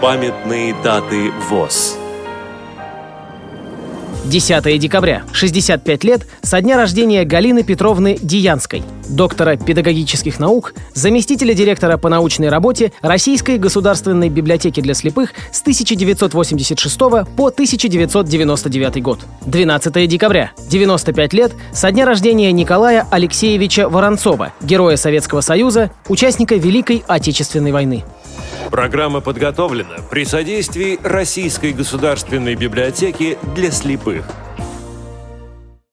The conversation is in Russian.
Памятные даты ВОЗ. 10 декабря, 65 лет со дня рождения Галины Петровны Диянской, доктора педагогических наук, заместителя директора по научной работе Российской государственной библиотеки для слепых с 1986 по 1999 год. 12 декабря, 95 лет со дня рождения Николая Алексеевича Воронцова, героя Советского Союза, участника Великой Отечественной войны. Программа подготовлена при содействии Российской государственной библиотеки для слепых.